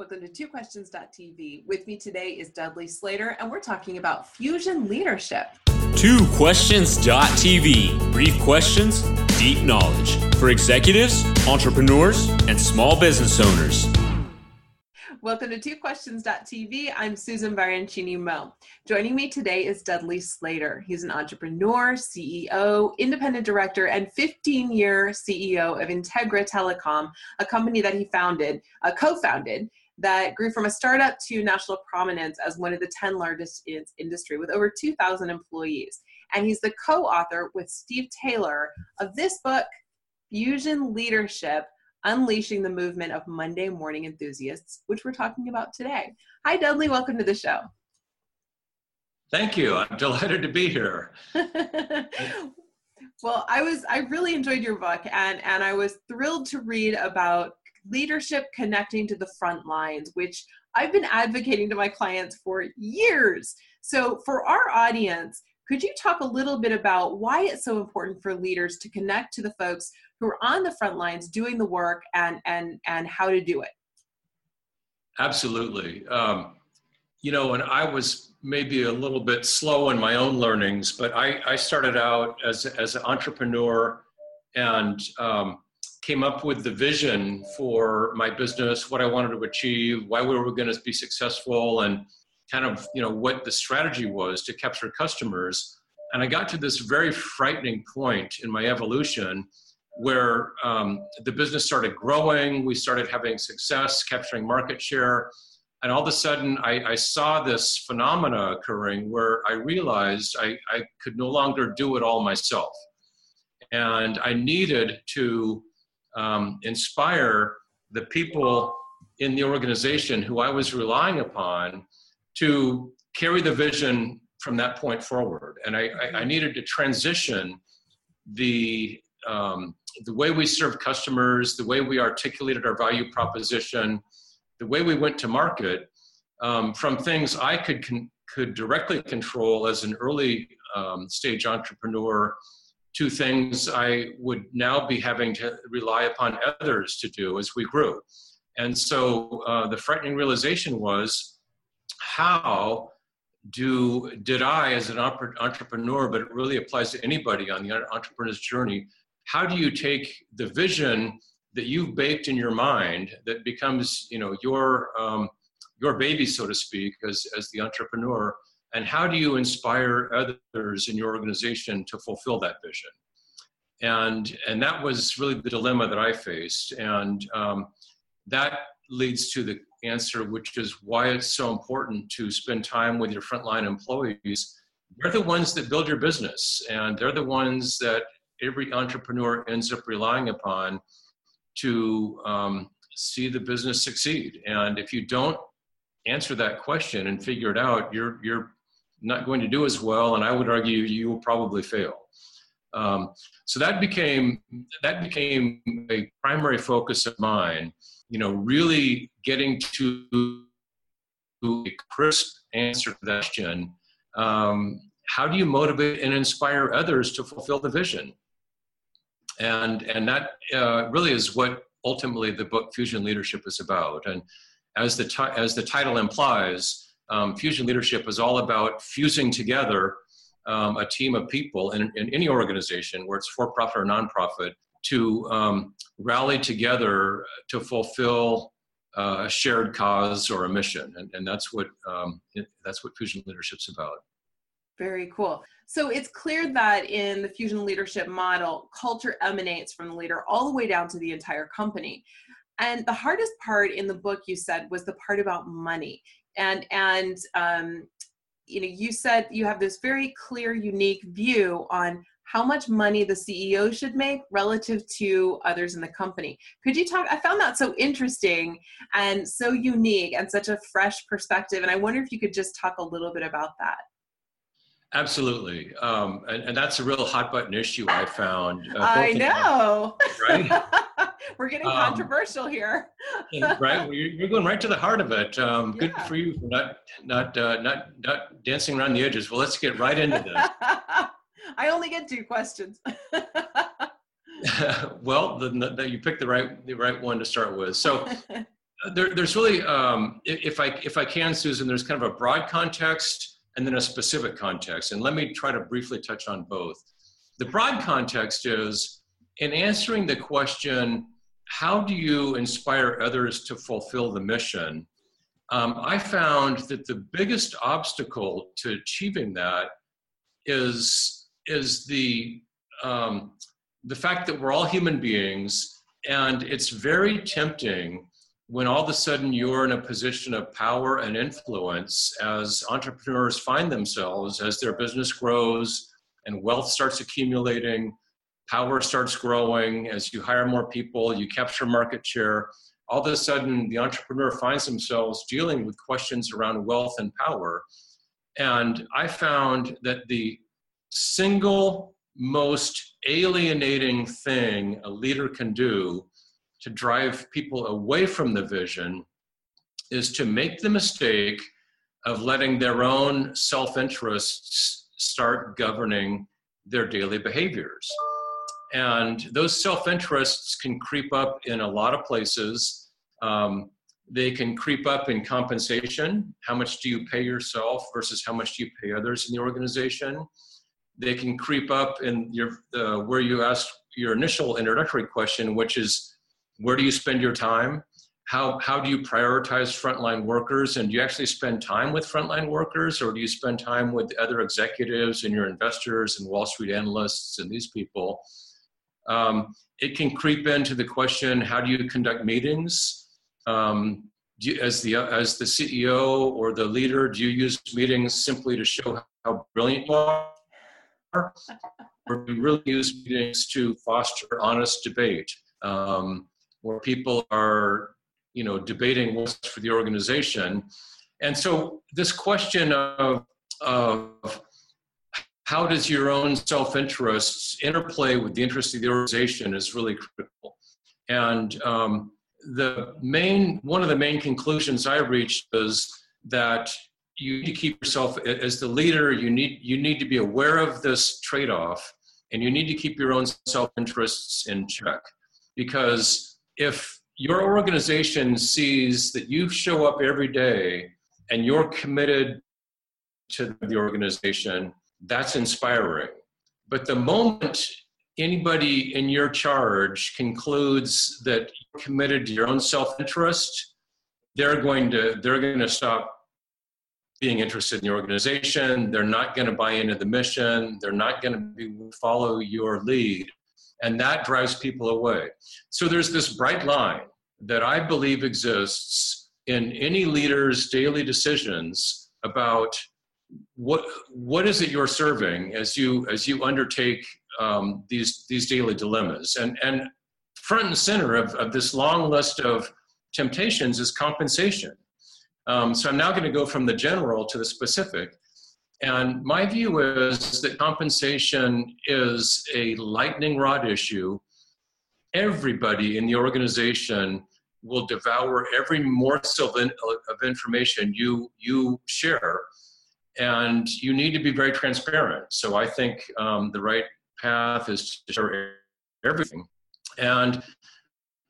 Welcome to Two TwoQuestions.tv. With me today is Dudley Slater, and we're talking about fusion leadership. Two TwoQuestions.tv. Brief questions, deep knowledge for executives, entrepreneurs, and small business owners. Welcome to Two TwoQuestions.tv. I'm Susan Baroncini Moe. Joining me today is Dudley Slater. He's an entrepreneur, CEO, independent director, and 15 year CEO of Integra Telecom, a company that he founded, uh, co founded, that grew from a startup to national prominence as one of the 10 largest in its industry with over 2,000 employees. And he's the co author with Steve Taylor of this book, Fusion Leadership Unleashing the Movement of Monday Morning Enthusiasts, which we're talking about today. Hi, Dudley. Welcome to the show. Thank you. I'm delighted to be here. well, I was I really enjoyed your book and and I was thrilled to read about leadership connecting to the front lines, which I've been advocating to my clients for years. So, for our audience, could you talk a little bit about why it's so important for leaders to connect to the folks who are on the front lines doing the work and and and how to do it? Absolutely. Um, you know, and I was maybe a little bit slow in my own learnings, but I, I started out as as an entrepreneur and um, came up with the vision for my business, what I wanted to achieve, why we were going to be successful, and kind of you know what the strategy was to capture customers. And I got to this very frightening point in my evolution where um, the business started growing, we started having success, capturing market share, and all of a sudden I, I saw this phenomena occurring where I realized I, I could no longer do it all myself. And I needed to um, inspire the people in the organization who I was relying upon to carry the vision from that point forward. And I, I, I needed to transition the um, the way we serve customers, the way we articulated our value proposition, the way we went to market, um, from things I could con- could directly control as an early um, stage entrepreneur to things I would now be having to rely upon others to do as we grew. And so uh, the frightening realization was how do did I as an entrepreneur, but it really applies to anybody on the entrepreneur's journey, how do you take the vision that you've baked in your mind that becomes you know your um, your baby so to speak as as the entrepreneur and how do you inspire others in your organization to fulfill that vision? And and that was really the dilemma that i faced. And um, that leads to the answer which is why it's so important to spend time with your frontline employees. They're the ones that build your business and they're the ones that every entrepreneur ends up relying upon to um, see the business succeed. And if you don't answer that question and figure it out you're you're not going to do as well, and I would argue you will probably fail. Um, so that became that became a primary focus of mine. You know, really getting to a crisp answer to that question. Um, how do you motivate and inspire others to fulfill the vision? And and that uh, really is what ultimately the book Fusion Leadership is about. And as the ti- as the title implies, um, fusion leadership is all about fusing together um, a team of people in, in, any organization, where it's for profit or nonprofit, to um, rally together to fulfill uh, a shared cause or a mission, and, and that's what um, it, that's what fusion leadership's about. Very cool. So it's clear that in the fusion leadership model, culture emanates from the leader all the way down to the entire company. And the hardest part in the book you said was the part about money and and um, you know you said you have this very clear unique view on how much money the ceo should make relative to others in the company could you talk i found that so interesting and so unique and such a fresh perspective and i wonder if you could just talk a little bit about that Absolutely, um, and, and, that's a real hot button issue I found. Uh, I know, right? We're getting um, controversial here, right? Well, you're, going right to the heart of it. Um, good for you for not not uh, not not dancing around the edges. Well, let's get right into this. I only get two questions. well, the, the, you picked the right the right one to start with. So, there, there's really, um, if I if I can, Susan, there's kind of a broad context and then a specific context, and let me try to briefly touch on both. The broad context is in answering the question, how do you inspire others to fulfill the mission? Um, I found that the biggest obstacle to achieving that is is the um, the fact that we're all human beings, and it's very tempting when all of a sudden you're in a position of power and influence as entrepreneurs find themselves as their business grows and wealth starts accumulating, power starts growing, as you hire more people, you capture market share. All of a sudden, the entrepreneur finds themselves dealing with questions around wealth and power. And I found that the single most alienating thing a leader can do to drive people away from the vision is to make the mistake of letting their own self interests start governing their daily behaviors. And those self interests can creep up in a lot of places. Um, they can creep up in compensation. How much do you pay yourself versus how much do you pay others in the organization? They can creep up in your uh, where you asked your initial introductory question, which is where do you spend your time? How, how do you prioritize frontline workers? And do you actually spend time with frontline workers or do you spend time with other executives and your investors and Wall Street analysts and these people? Um, it can creep into the question how do you conduct meetings? Um, you, as, the, as the CEO or the leader, do you use meetings simply to show how brilliant you are? or do you really use meetings to foster honest debate? Um, where people are, you know, debating what's for the organization. And so this question of, of how does your own self-interests interplay with the interests of the organization is really critical. And um, the main, one of the main conclusions I reached is that you need to keep yourself as the leader. You need you need to be aware of this trade-off, and you need to keep your own self-interests in check because if your organization sees that you show up every day and you're committed to the organization, that's inspiring. But the moment anybody in your charge concludes that you're committed to your own self-interest, they're going to they're going to stop being interested in the organization. They're not going to buy into the mission. They're not going to be, follow your lead and that drives people away. So there's this bright line that I believe exists in any leader's daily decisions about what what is it you're serving as you as you undertake um, these these daily dilemmas? And and front and center of, of this long list of temptations is compensation. Um, so i'm now going to go from the general to the specific. And my view is that compensation is a lightning rod issue. Everybody in the organization will devour every morsel of information you you share, and you need to be very transparent. So I think um, the right path is to share everything, and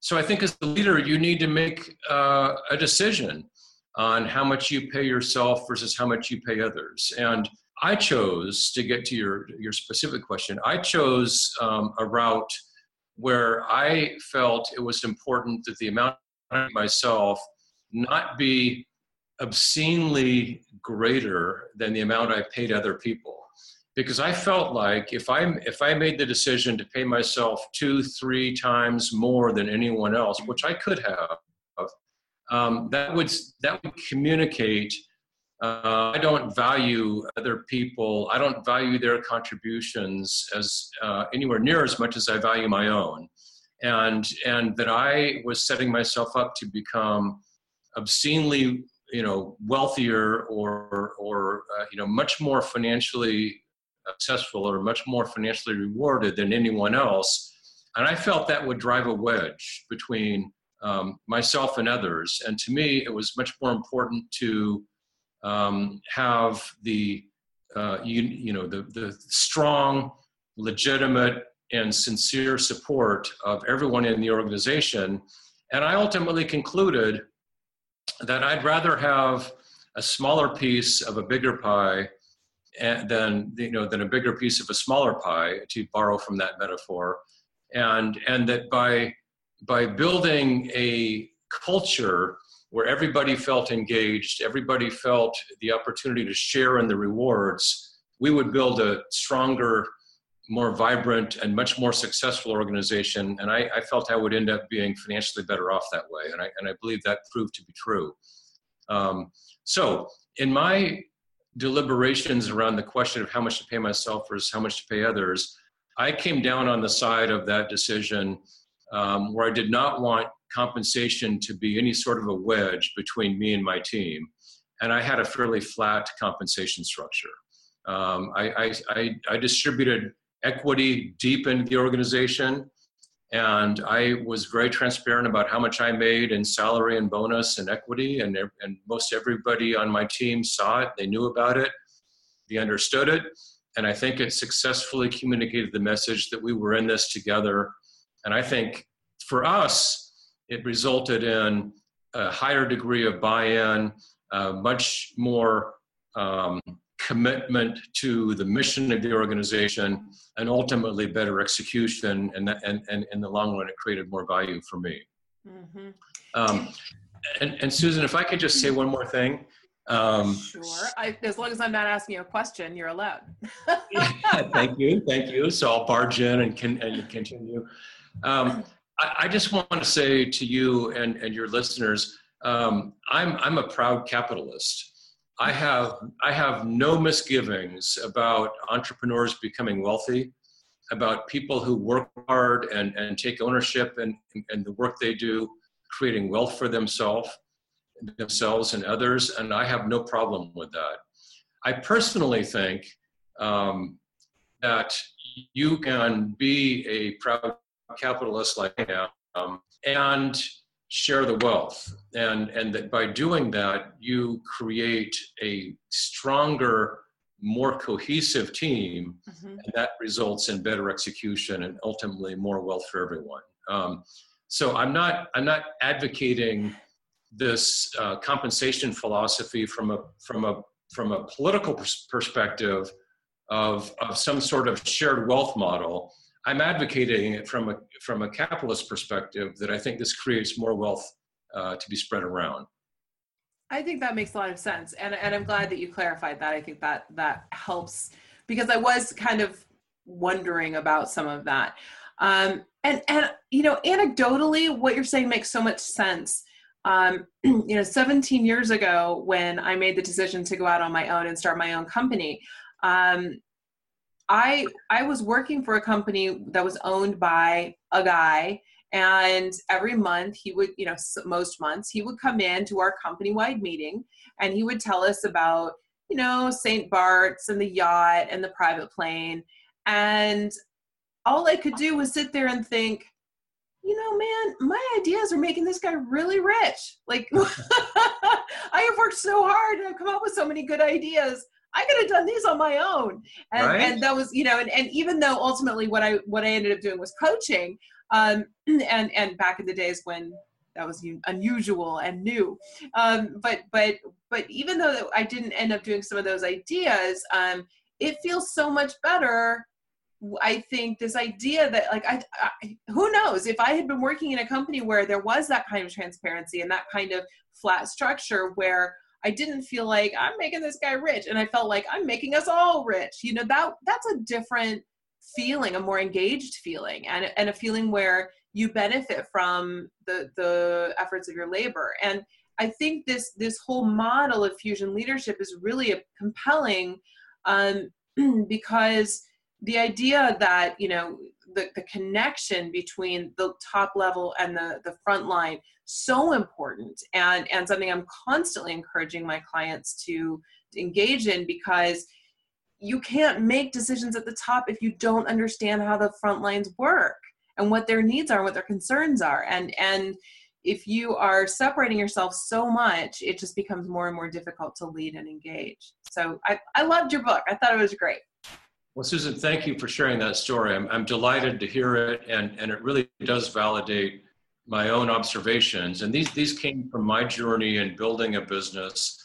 so I think as a leader, you need to make uh, a decision on how much you pay yourself versus how much you pay others. And I chose to get to your your specific question. I chose um, a route where I felt it was important that the amount myself not be obscenely greater than the amount I paid other people. Because I felt like if I if I made the decision to pay myself two, three times more than anyone else, which I could have, um, that would that would communicate uh, I don't value other people. I don't value their contributions as uh, anywhere near as much as I value my own, and and that I was setting myself up to become obscenely, you know, wealthier or or uh, you know much more financially successful or much more financially rewarded than anyone else, and I felt that would drive a wedge between um, myself and others. And to me, it was much more important to um, have the uh, you, you know the, the strong, legitimate, and sincere support of everyone in the organization. And I ultimately concluded that I'd rather have a smaller piece of a bigger pie eh, than you know than a bigger piece of a smaller pie to borrow from that metaphor. And and that by by building a culture where everybody felt engaged everybody felt the opportunity to share in the rewards we would build a stronger more vibrant and much more successful organization and I, I felt i would end up being financially better off that way and i, and I believe that proved to be true um, so in my deliberations around the question of how much to pay myself versus how much to pay others, I came down on the side of that decision um, where I did not want compensation to be any sort of a wedge between me and my team. And I had a fairly flat compensation structure. Um, I, I, I, I distributed equity deep into the organization and I was very transparent about how much I made in salary and bonus and equity, and and most everybody on my team saw it. They knew about it, they understood it, and I think it successfully communicated the message that we were in this together. And I think for us, it resulted in a higher degree of buy-in, uh, much more um, commitment to the mission of the organization and ultimately better execution and, and, and in the long run it created more value for me. Mm-hmm. um, and, and, susan if i could just say one more thing um, sure. I, as long as i'm not asking you a question you're allowed. Yeah, thank you thank you. So i'll barge in and, can, and continue. Um, I, I, just want to say to you and, and your listeners um, I'm, I'm a proud capitalist I have I have no misgivings about entrepreneurs becoming wealthy, about people who work hard and, and take ownership and, and the work they do, creating wealth for themselves themselves and others, and I have no problem with that. I personally think um, that you can be a proud capitalist like I am and share the wealth. And and that by doing that you create a stronger more cohesive team mm-hmm. and that results in better execution and ultimately more wealth for everyone. Um, so i'm not i'm not advocating this uh, compensation philosophy from a from a from a political pers- perspective of of some sort of shared wealth model I'm advocating it from a from a capitalist perspective that I think this creates more wealth uh, to be spread around. I think that makes a lot of sense, and and I'm glad that you clarified that. I think that that helps because I was kind of wondering about some of that. Um, and and you know, anecdotally, what you're saying makes so much sense. Um, you know, 17 years ago, when I made the decision to go out on my own and start my own company, um, I I was working for a company that was owned by a guy and every month he would you know most months he would come in to our company wide meeting and he would tell us about you know St. Bart's and the yacht and the private plane and all I could do was sit there and think you know, man, my ideas are making this guy really rich. Like, I have worked so hard and I've come up with so many good ideas. I could have done these on my own. And, right. and that was, you know, and, and even though ultimately what I what I ended up doing was coaching, um, and and back in the days when that was unusual and new, um, but but but even though I didn't end up doing some of those ideas, um, it feels so much better. I think this idea that like I, I who knows if I had been working in a company where there was that kind of transparency and that kind of flat structure where I didn't feel like I'm making this guy rich and I felt like I'm making us all rich. You know, that that's a different feeling, a more engaged feeling and and a feeling where you benefit from the the efforts of your labor. And I think this this whole model of fusion leadership is really a compelling um, because the idea that you know the, the connection between the top level and the, the front line so important and, and something I'm constantly encouraging my clients to, engage in because you can't make decisions at the top if you don't understand how the front lines work and what their needs are, what their concerns are. And and if you are separating yourself so much, it just becomes more and more difficult to lead and engage. So I, I loved your book. I thought it was great. Well, Susan, thank you for sharing that story. I'm, I'm delighted to hear it, and, and it really does validate my own observations, and these these came from my journey in building a business.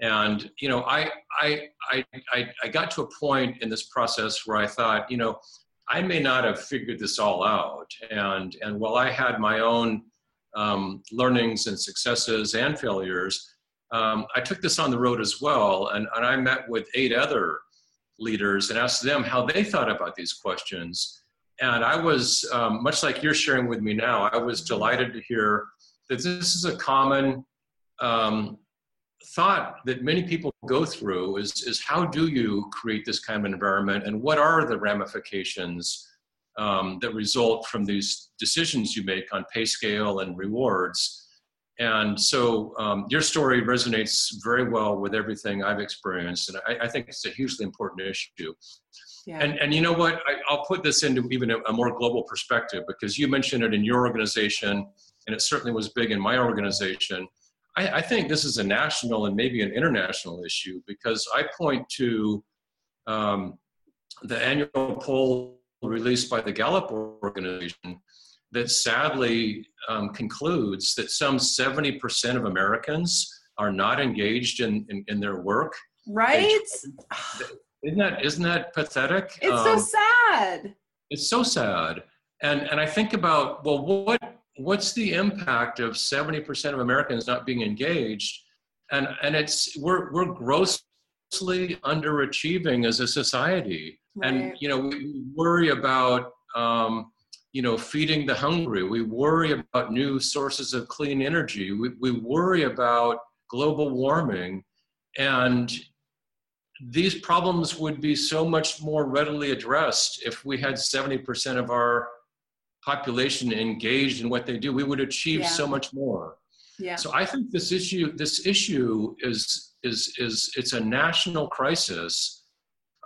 And you know, I I I I, I got to a point in this process where I thought, you know, I may not have figured this all out, and and while I had my own um, learnings and successes and failures, um, I took this on the road as well, and, and I met with eight other leaders and asked them how they thought about these questions. And I was, um, much like you're sharing with me now, I was delighted to hear that this is a common um, thought that many people go through is, is how do you create this kind of environment and what are the ramifications um, that result from these decisions you make on pay scale and rewards. And so um, your story resonates very well with everything I've experienced, and I, I think it's a hugely important issue. Yeah. And, and you know what? I, will put this into even a, a, more global perspective because you mentioned it in your organization, and it certainly was big in my organization. I, I think this is a national and maybe an international issue because I point to um, the annual poll released by the Gallup organization that sadly um, concludes that some 70% of Americans are not engaged in, in, in their work. Right? Isn't that isn't that pathetic? It's um, so sad. It's so sad. And and I think about well what what's the impact of 70% of Americans not being engaged? And and it's we're we're grossly underachieving as a society. Right. And you know, we worry about um, you know feeding the hungry. We worry about new sources of clean energy. We we worry about global warming, and these problems would be so much more readily addressed if we had 70% of our population engaged in what they do we would achieve yeah. so much more yeah. so i think this issue this issue is is is it's a national crisis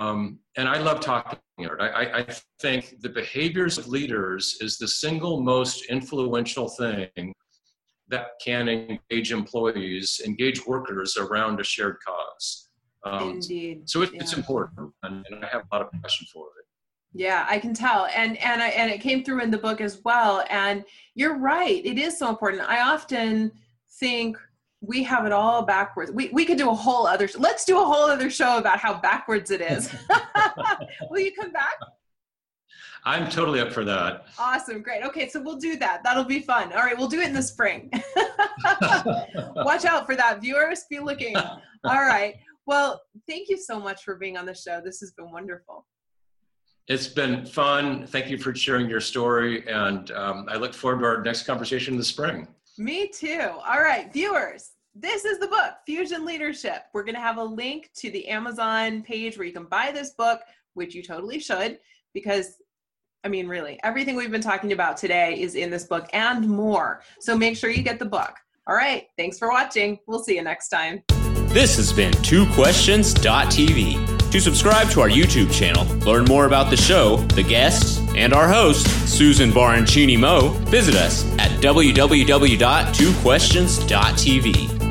um, and i love talking about it I, I think the behaviors of leaders is the single most influential thing that can engage employees engage workers around a shared cause um, Indeed. So it, yeah. it's important, and, and, I have a lot of passion for it. Yeah, I can tell, and and I, and it came through in the book as well. And you're right; it is so important. I often think we have it all backwards. We we could do a whole other. Let's do a whole other show about how backwards it is. Will you come back? I'm totally up for that. Awesome, great. Okay, so we'll do that. That'll be fun. All right, we'll do it in the spring. Watch out for that, viewers. Be looking. All right. Well, thank you so much for being on the show. This has been wonderful. It's been fun. Thank you for sharing your story. And um, I look forward to our next conversation in the spring. Me too. All right, viewers, this is the book, Fusion Leadership. We're going to have a link to the Amazon page where you can buy this book, which you totally should, because I mean, really, everything we've been talking about today is in this book and more. So make sure you get the book. All right, thanks for watching. We'll see you next time. This has been TwoQuestions.tv. To subscribe to our YouTube channel, learn more about the show, the guests, and our host, Susan Baroncini Moe, visit us at www.twoquestions.tv.